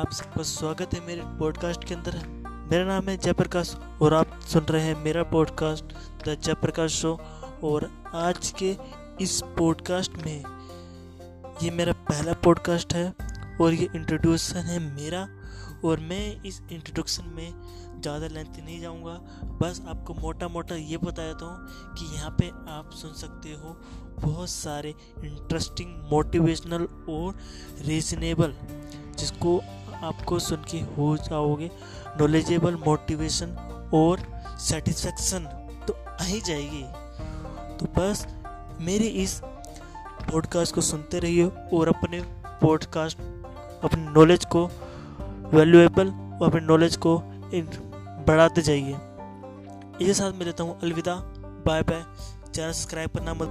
आप सबका स्वागत है मेरे पॉडकास्ट के अंदर। मेरा नाम है जयप्रकाश और आप सुन रहे हैं मेरा पॉडकास्ट द जयप्रकाश शो और आज के इस पॉडकास्ट में ये मेरा पहला पॉडकास्ट है और ये इंट्रोड्यूसन है मेरा। और मैं इस इंट्रोडक्शन में ज़्यादा लेंथ नहीं जाऊँगा। बस आपको मोटा मोटा ये बता देता हूँ कि यहाँ पे आप सुन सकते हो बहुत सारे इंटरेस्टिंग मोटिवेशनल और रीजनेबल जिसको आपको सुन के हो जाओगे। नॉलेजेबल मोटिवेशन और सेटिस्फेक्शन तो आ ही जाएगी। तो बस मेरे इस पॉडकास्ट को सुनते रहिए और अपने पॉडकास्ट अपने नॉलेज को वैल्यूएबल और अपने नॉलेज को बढ़ाते जाइए। इसके साथ मैं देता हूँ अलविदा। बाय बाय चैनल सब्सक्राइब करना मत।